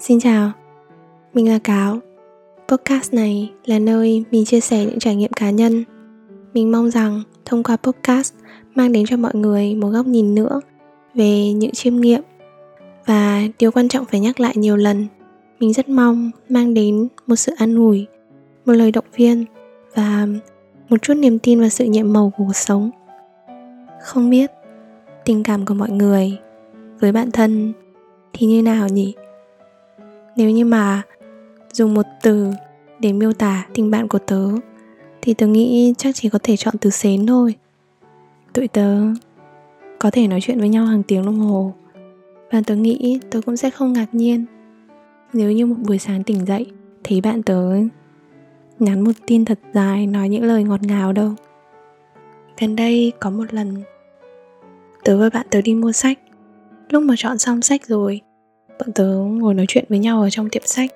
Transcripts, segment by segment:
Xin chào, mình là Cáo. Podcast này là nơi mình chia sẻ những trải nghiệm cá nhân. Mình mong rằng thông qua podcast mang đến cho mọi người một góc nhìn nữa về những chiêm nghiệm và điều quan trọng phải nhắc lại nhiều lần mình rất mong mang đến một sự an ủi một lời động viên và một chút niềm tin vào sự nhiệm màu của cuộc sống không biết tình cảm của mọi người với bạn thân thì như nào nhỉ nếu như mà dùng một từ để miêu tả tình bạn của tớ, thì tớ nghĩ chắc chỉ có thể chọn từ xến thôi. Tụi tớ có thể nói chuyện với nhau hàng tiếng đồng hồ, và tớ nghĩ tớ cũng sẽ không ngạc nhiên. Nếu như một buổi sáng tỉnh dậy, thấy bạn tớ nhắn một tin thật dài nói những lời ngọt ngào đâu. Gần đây có một lần, tớ và bạn tớ đi mua sách. Lúc mà chọn xong sách rồi bọn tớ ngồi nói chuyện với nhau ở trong tiệm sách.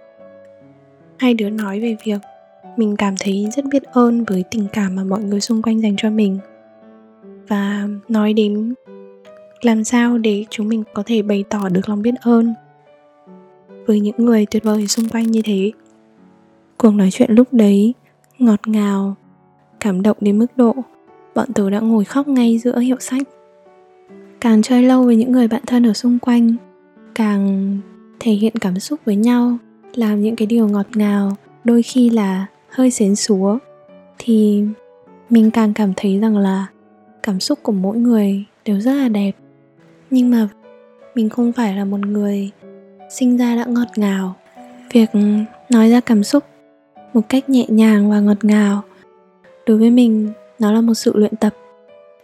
Hai đứa nói về việc mình cảm thấy rất biết ơn với tình cảm mà mọi người xung quanh dành cho mình. Và nói đến làm sao để chúng mình có thể bày tỏ được lòng biết ơn với những người tuyệt vời xung quanh như thế. Cuộc nói chuyện lúc đấy ngọt ngào, cảm động đến mức độ bọn tớ đã ngồi khóc ngay giữa hiệu sách. Càng chơi lâu với những người bạn thân ở xung quanh càng thể hiện cảm xúc với nhau, làm những cái điều ngọt ngào, đôi khi là hơi xến xúa, thì mình càng cảm thấy rằng là cảm xúc của mỗi người đều rất là đẹp. Nhưng mà mình không phải là một người sinh ra đã ngọt ngào. Việc nói ra cảm xúc một cách nhẹ nhàng và ngọt ngào đối với mình, nó là một sự luyện tập.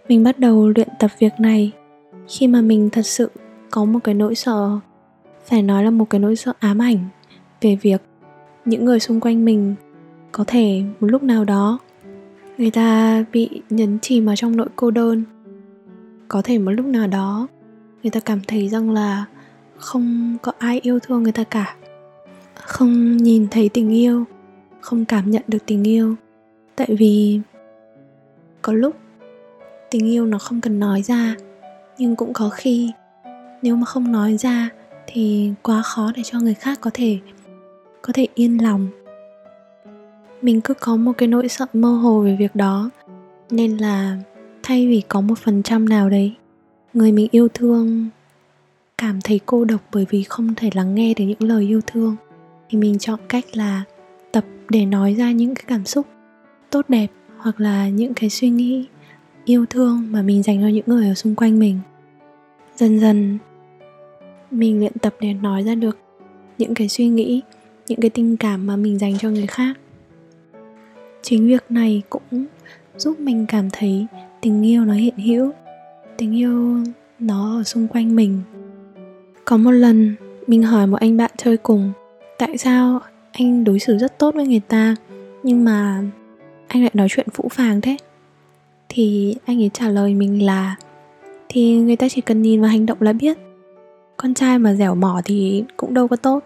Mình bắt đầu luyện tập việc này khi mà mình thật sự có một cái nỗi sợ, phải nói là một cái nỗi sợ ám ảnh về việc những người xung quanh mình có thể một lúc nào đó người ta bị nhấn chìm vào trong nỗi cô đơn. Có thể một lúc nào đó người ta cảm thấy rằng là không có ai yêu thương người ta cả, không nhìn thấy tình yêu, không cảm nhận được tình yêu. Tại vì có lúc tình yêu nó không cần nói ra, nhưng cũng có khi nếu mà không nói ra thì quá khó để cho người khác có thể có thể yên lòng. Mình cứ có một cái nỗi sợ mơ hồ về việc đó, nên là thay vì có một phần trăm nào đấy, người mình yêu thương, cảm thấy cô độc bởi vì không thể lắng nghe được những lời yêu thương, thì mình chọn cách là tập để nói ra những cái cảm xúc tốt đẹp hoặc là những cái suy nghĩ yêu thương mà mình dành cho những người ở xung quanh mình. Dần dần mình luyện tập để nói ra được những cái suy nghĩ, những cái tình cảm mà mình dành cho người khác. Chính việc này cũng giúp mình cảm thấy tình yêu nó hiện hữu, tình yêu nó ở xung quanh mình. Có một lần mình hỏi một anh bạn chơi cùng, tại sao anh đối xử rất tốt với người ta, nhưng mà anh lại nói chuyện phũ phàng thế? Thì anh ấy trả lời mình là, thì người ta chỉ cần nhìn vào hành động là biết con trai mà dẻo mỏ thì cũng đâu có tốt.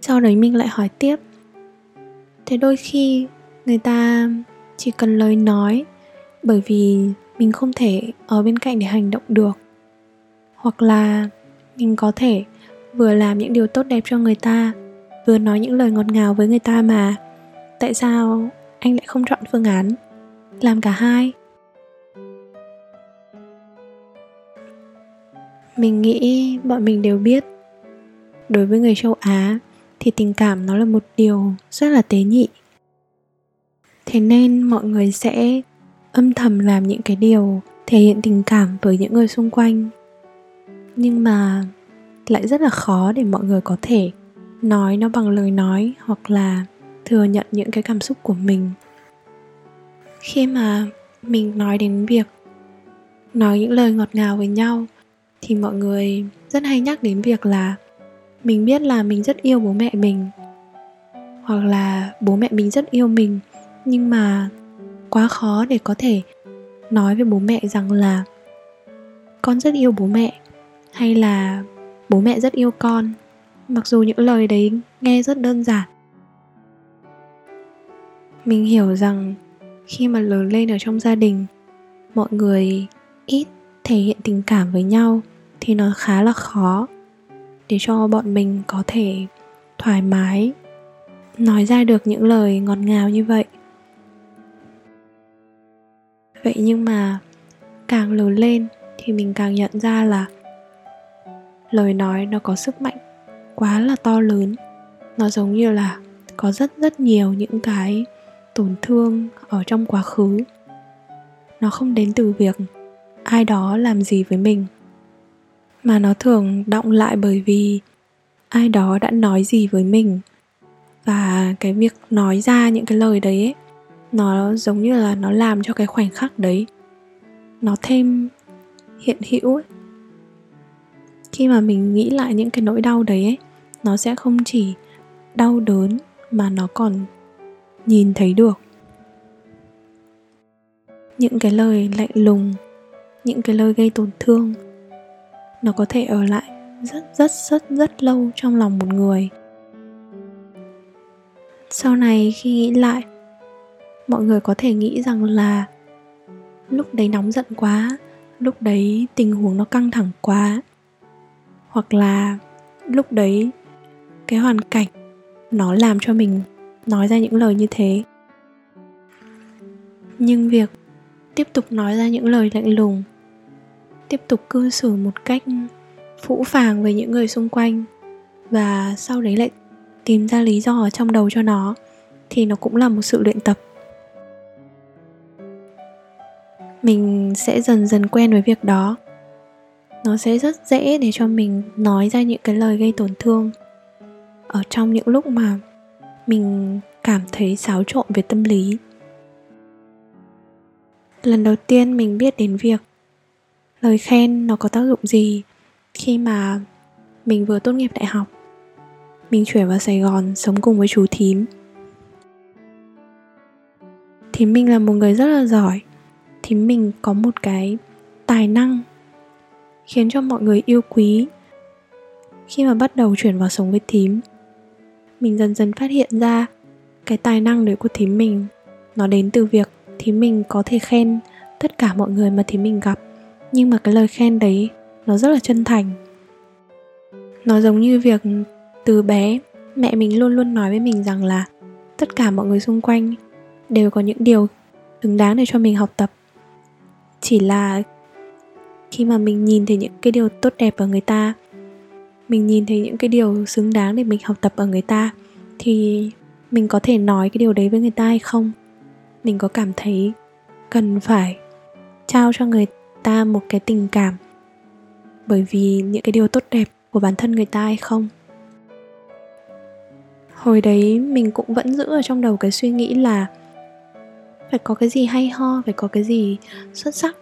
Sau đấy mình lại hỏi tiếp. Thế đôi khi người ta chỉ cần lời nói, bởi vì mình không thể ở bên cạnh để hành động được. Hoặc là mình có thể vừa làm những điều tốt đẹp cho người ta, vừa nói những lời ngọt ngào với người ta mà. Tại sao anh lại không chọn phương án? Làm cả hai. Mình nghĩ bọn mình đều biết. Đối với người châu á, thì tình cảm nó là một điều rất là tế nhị. Thế nên mọi người sẽ âm thầm làm những cái điều thể hiện tình cảm với những người xung quanh. Nhưng mà lại rất là khó để mọi người có thể nói nó bằng lời nói hoặc là thừa nhận những cái cảm xúc của mình. Khi mà mình nói đến việc nói những lời ngọt ngào với nhau thì mọi người rất hay nhắc đến việc là mình biết là mình rất yêu bố mẹ mình, hoặc là bố mẹ mình rất yêu mình, nhưng mà quá khó để có thể nói với bố mẹ rằng là con rất yêu bố mẹ hay là bố mẹ rất yêu con mặc dù những lời đấy nghe rất đơn giản. Mình hiểu rằng khi mà lớn lên ở trong gia đình, mọi người ít thể hiện tình cảm với nhau thì nó khá là khó để cho bọn mình có thể thoải mái nói ra được những lời ngọt ngào như vậy. Vậy nhưng mà càng lớn lên thì mình càng nhận ra là lời nói nó có sức mạnh quá là to lớn. Nó giống như là có rất rất nhiều những cái tổn thương ở trong quá khứ. Nó không đến từ việc ai đó làm gì với mình mà nó thường động lại bởi vì ai đó đã nói gì với mình và cái việc nói ra những cái lời đấy ấy, nó giống như là nó làm cho cái khoảnh khắc đấy nó thêm hiện hữu ấy. khi mà mình nghĩ lại những cái nỗi đau đấy ấy, nó sẽ không chỉ đau đớn mà nó còn nhìn thấy được những cái lời lạnh lùng những cái lời gây tổn thương nó có thể ở lại rất rất rất rất lâu trong lòng một người. Sau này khi nghĩ lại, mọi người có thể nghĩ rằng là lúc đấy nóng giận quá, lúc đấy tình huống nó căng thẳng quá, hoặc là lúc đấy cái hoàn cảnh nó làm cho mình nói ra những lời như thế. Nhưng việc tiếp tục nói ra những lời lạnh lùng tiếp tục cư xử một cách phũ phàng với những người xung quanh và sau đấy lại tìm ra lý do ở trong đầu cho nó, thì nó cũng là một sự luyện tập. Mình sẽ dần dần quen với việc đó. Nó sẽ rất dễ để cho mình nói ra những cái lời gây tổn thương ở trong những lúc mà mình cảm thấy xáo trộn về tâm lý. Lần đầu tiên mình biết đến việc lời khen nó có tác dụng gì khi mà mình vừa tốt nghiệp đại học? Mình chuyển vào sài gòn sống cùng với chú thím. Thím mình là một người rất là giỏi. Thím mình có một cái tài năng khiến cho mọi người yêu quý. Khi mà bắt đầu chuyển vào sống với thím, mình dần dần phát hiện ra cái tài năng đấy của thím mình, nó đến từ việc thím mình có thể khen tất cả mọi người mà thím mình gặp nhưng mà cái lời khen đấy, nó rất là chân thành. Nó giống như việc từ bé, mẹ mình luôn luôn nói với mình rằng là tất cả mọi người xung quanh đều có những điều xứng đáng để cho mình học tập. Chỉ là khi mà mình nhìn thấy những cái điều tốt đẹp ở người ta, mình nhìn thấy những cái điều xứng đáng để mình học tập ở người ta, thì mình có thể nói cái điều đấy với người ta hay không? Mình có cảm thấy cần phải trao cho người ta một cái tình cảm. Bởi vì những cái điều tốt đẹp của bản thân người ta hay không? Hồi đấy mình cũng vẫn giữ ở trong đầu cái suy nghĩ là phải có cái gì hay ho, phải có cái gì xuất sắc.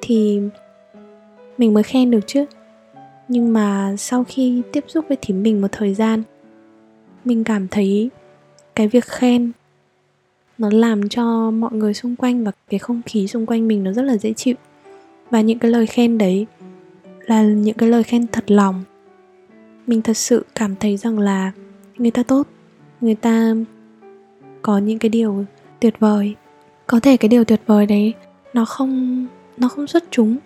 Thì mình mới khen được chứ. Nhưng mà sau khi tiếp xúc với thím mình một thời gian, mình cảm thấy cái việc khen nó làm cho mọi người xung quanh và cái không khí xung quanh mình nó rất là dễ chịu. Và những cái lời khen đấy là những cái lời khen thật lòng. Mình thật sự cảm thấy rằng là người ta tốt, người ta có những cái điều tuyệt vời. Có thể cái điều tuyệt vời đấy nó không nó không xuất chúng,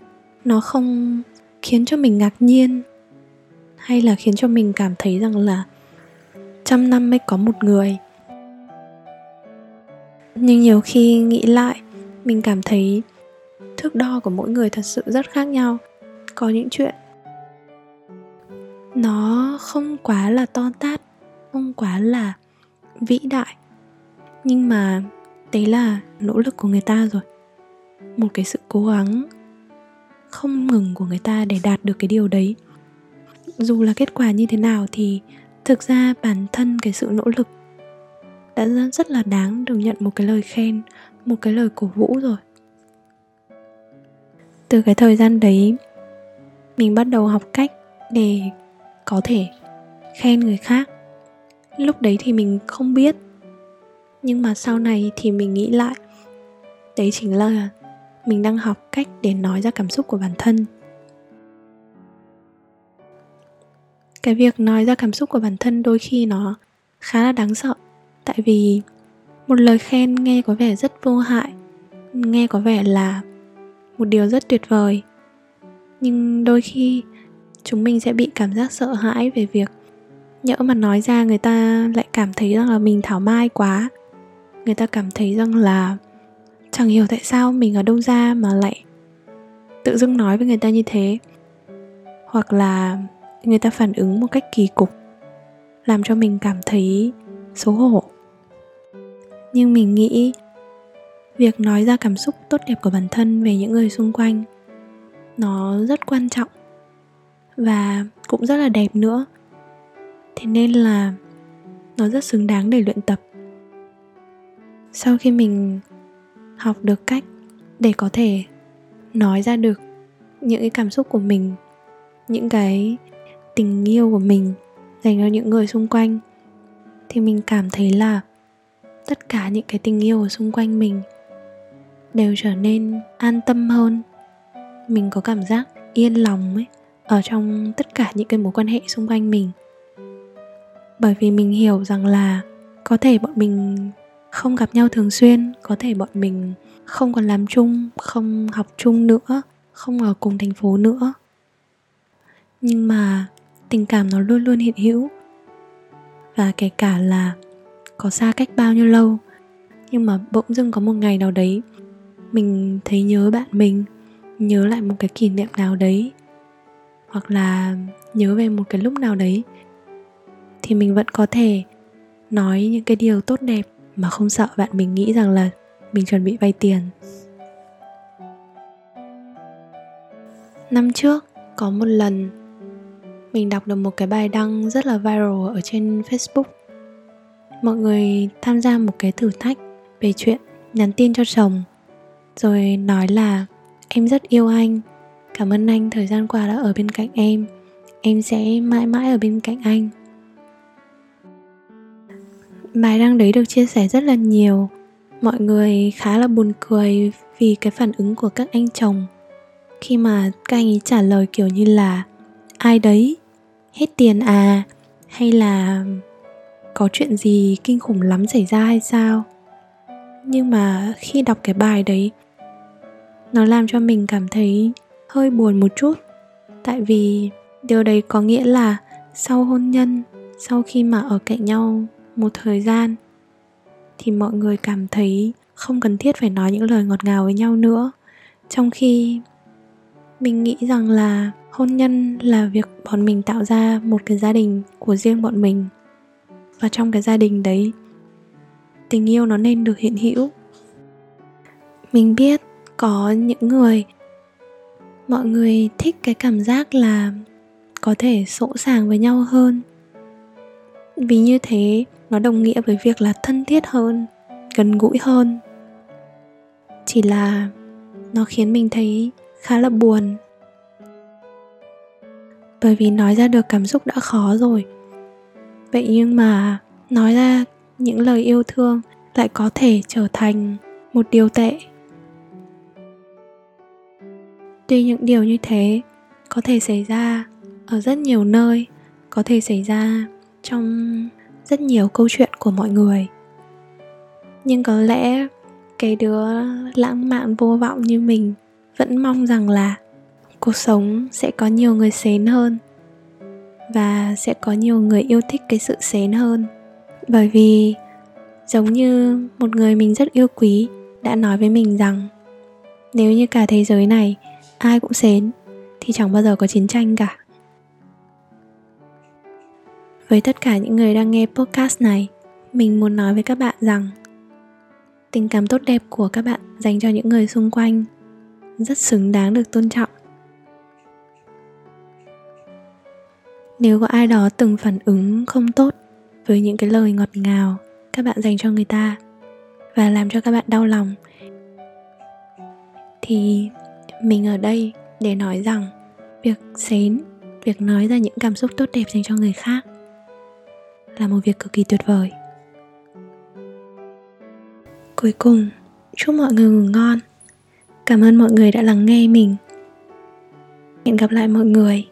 nó không khiến cho mình ngạc nhiên, hay là khiến cho mình cảm thấy rằng là trăm năm mới có một người nhưng nhiều khi nghĩ lại, mình cảm thấy thước đo của mỗi người thật sự rất khác nhau. Có những chuyện nó không quá là to tát, không quá là vĩ đại. Nhưng mà đấy là nỗ lực của người ta rồi. Một cái sự cố gắng không ngừng của người ta để đạt được cái điều đấy. Dù là kết quả như thế nào thì thực ra bản thân cái sự nỗ lực đã rất là đáng được nhận một cái lời khen, một cái lời cổ vũ rồi. Từ cái thời gian đấy, mình bắt đầu học cách để có thể khen người khác. Lúc đấy thì mình không biết, nhưng mà sau này thì mình nghĩ lại, đấy chính là mình đang học cách để nói ra cảm xúc của bản thân. Cái việc nói ra cảm xúc của bản thân đôi khi nó khá là đáng sợ vì một lời khen nghe có vẻ rất vô hại, nghe có vẻ là một điều rất tuyệt vời. Nhưng đôi khi chúng mình sẽ bị cảm giác sợ hãi về việc nhỡ mà nói ra người ta lại cảm thấy rằng là mình thảo mai quá. Người ta cảm thấy rằng là chẳng hiểu tại sao mình ở đâu ra mà lại tự dưng nói với người ta như thế. Hoặc là người ta phản ứng một cách kỳ cục, làm cho mình cảm thấy xấu hổ nhưng mình nghĩ, việc nói ra cảm xúc tốt đẹp của bản thân về những người xung quanh, nó rất quan trọng và cũng rất là đẹp nữa. Thế nên là nó rất xứng đáng để luyện tập. Sau khi mình học được cách để có thể nói ra được những cái cảm xúc của mình, những cái tình yêu của mình dành cho những người xung quanh, thì mình cảm thấy là tất cả những cái tình yêu ở xung quanh mình đều trở nên an tâm hơn. Mình có cảm giác yên lòng ấy, ở trong tất cả những cái mối quan hệ xung quanh mình. Bởi vì mình hiểu rằng là có thể bọn mình không gặp nhau thường xuyên, có thể bọn mình không còn làm chung, không học chung nữa, không ở cùng thành phố nữa. Nhưng mà tình cảm nó luôn luôn hiện hữu. Và kể cả là có xa cách bao nhiêu lâu. Nhưng mà bỗng dưng có một ngày nào đấy, mình thấy nhớ bạn mình, nhớ lại một cái kỷ niệm nào đấy, hoặc là nhớ về một cái lúc nào đấy, thì mình vẫn có thể nói những cái điều tốt đẹp mà không sợ bạn mình nghĩ rằng là mình chuẩn bị vay tiền. Năm trước, có một lần, mình đọc được một cái bài đăng rất là viral ở trên facebook mọi người tham gia một cái thử thách về chuyện nhắn tin cho chồng, rồi nói là, em rất yêu anh, cảm ơn anh thời gian qua đã ở bên cạnh em em sẽ mãi mãi ở bên cạnh anh. Bài đăng đấy được chia sẻ rất là nhiều. Mọi người khá là buồn cười vì cái phản ứng của các anh chồng. Khi mà các anh ấy trả lời kiểu như là, ai đấy? Hết tiền à? Hay là có chuyện gì kinh khủng lắm xảy ra hay sao? Nhưng mà khi đọc cái bài đấy, nó làm cho mình cảm thấy hơi buồn một chút. Tại vì điều đấy có nghĩa là sau hôn nhân, sau khi mà ở cạnh nhau một thời gian, thì mọi người cảm thấy không cần thiết phải nói những lời ngọt ngào với nhau nữa. Trong khi mình nghĩ rằng là hôn nhân là việc bọn mình tạo ra một cái gia đình của riêng bọn mình và trong cái gia đình đấy, tình yêu nó nên được hiện hữu. Mình biết có những người, mọi người thích cái cảm giác là có thể sỗ sàng với nhau hơn. Vì như thế, nó đồng nghĩa với việc là thân thiết hơn, gần gũi hơn. Chỉ là nó khiến mình thấy khá là buồn. Bởi vì nói ra được cảm xúc đã khó rồi vậy nhưng mà, nói ra những lời yêu thương lại có thể trở thành một điều tệ. Tuy những điều như thế có thể xảy ra ở rất nhiều nơi, có thể xảy ra trong rất nhiều câu chuyện của mọi người. Nhưng có lẽ cái đứa lãng mạn vô vọng như mình vẫn mong rằng là cuộc sống sẽ có nhiều người xến hơn và sẽ có nhiều người yêu thích cái sự xén hơn. Bởi vì, giống như một người mình rất yêu quý đã nói với mình rằng, nếu như cả thế giới này ai cũng xén thì chẳng bao giờ có chiến tranh cả. Với tất cả những người đang nghe podcast này, mình muốn nói với các bạn rằng, tình cảm tốt đẹp của các bạn dành cho những người xung quanh rất xứng đáng được tôn trọng. Nếu có ai đó từng phản ứng không tốt với những cái lời ngọt ngào các bạn dành cho người ta và làm cho các bạn đau lòng, thì mình ở đây để nói rằng việc xến việc nói ra những cảm xúc tốt đẹp dành cho người khác là một việc cực kỳ tuyệt vời. Cuối cùng, chúc mọi người ngủ ngon. Cảm ơn mọi người đã lắng nghe mình. Hẹn gặp lại mọi người.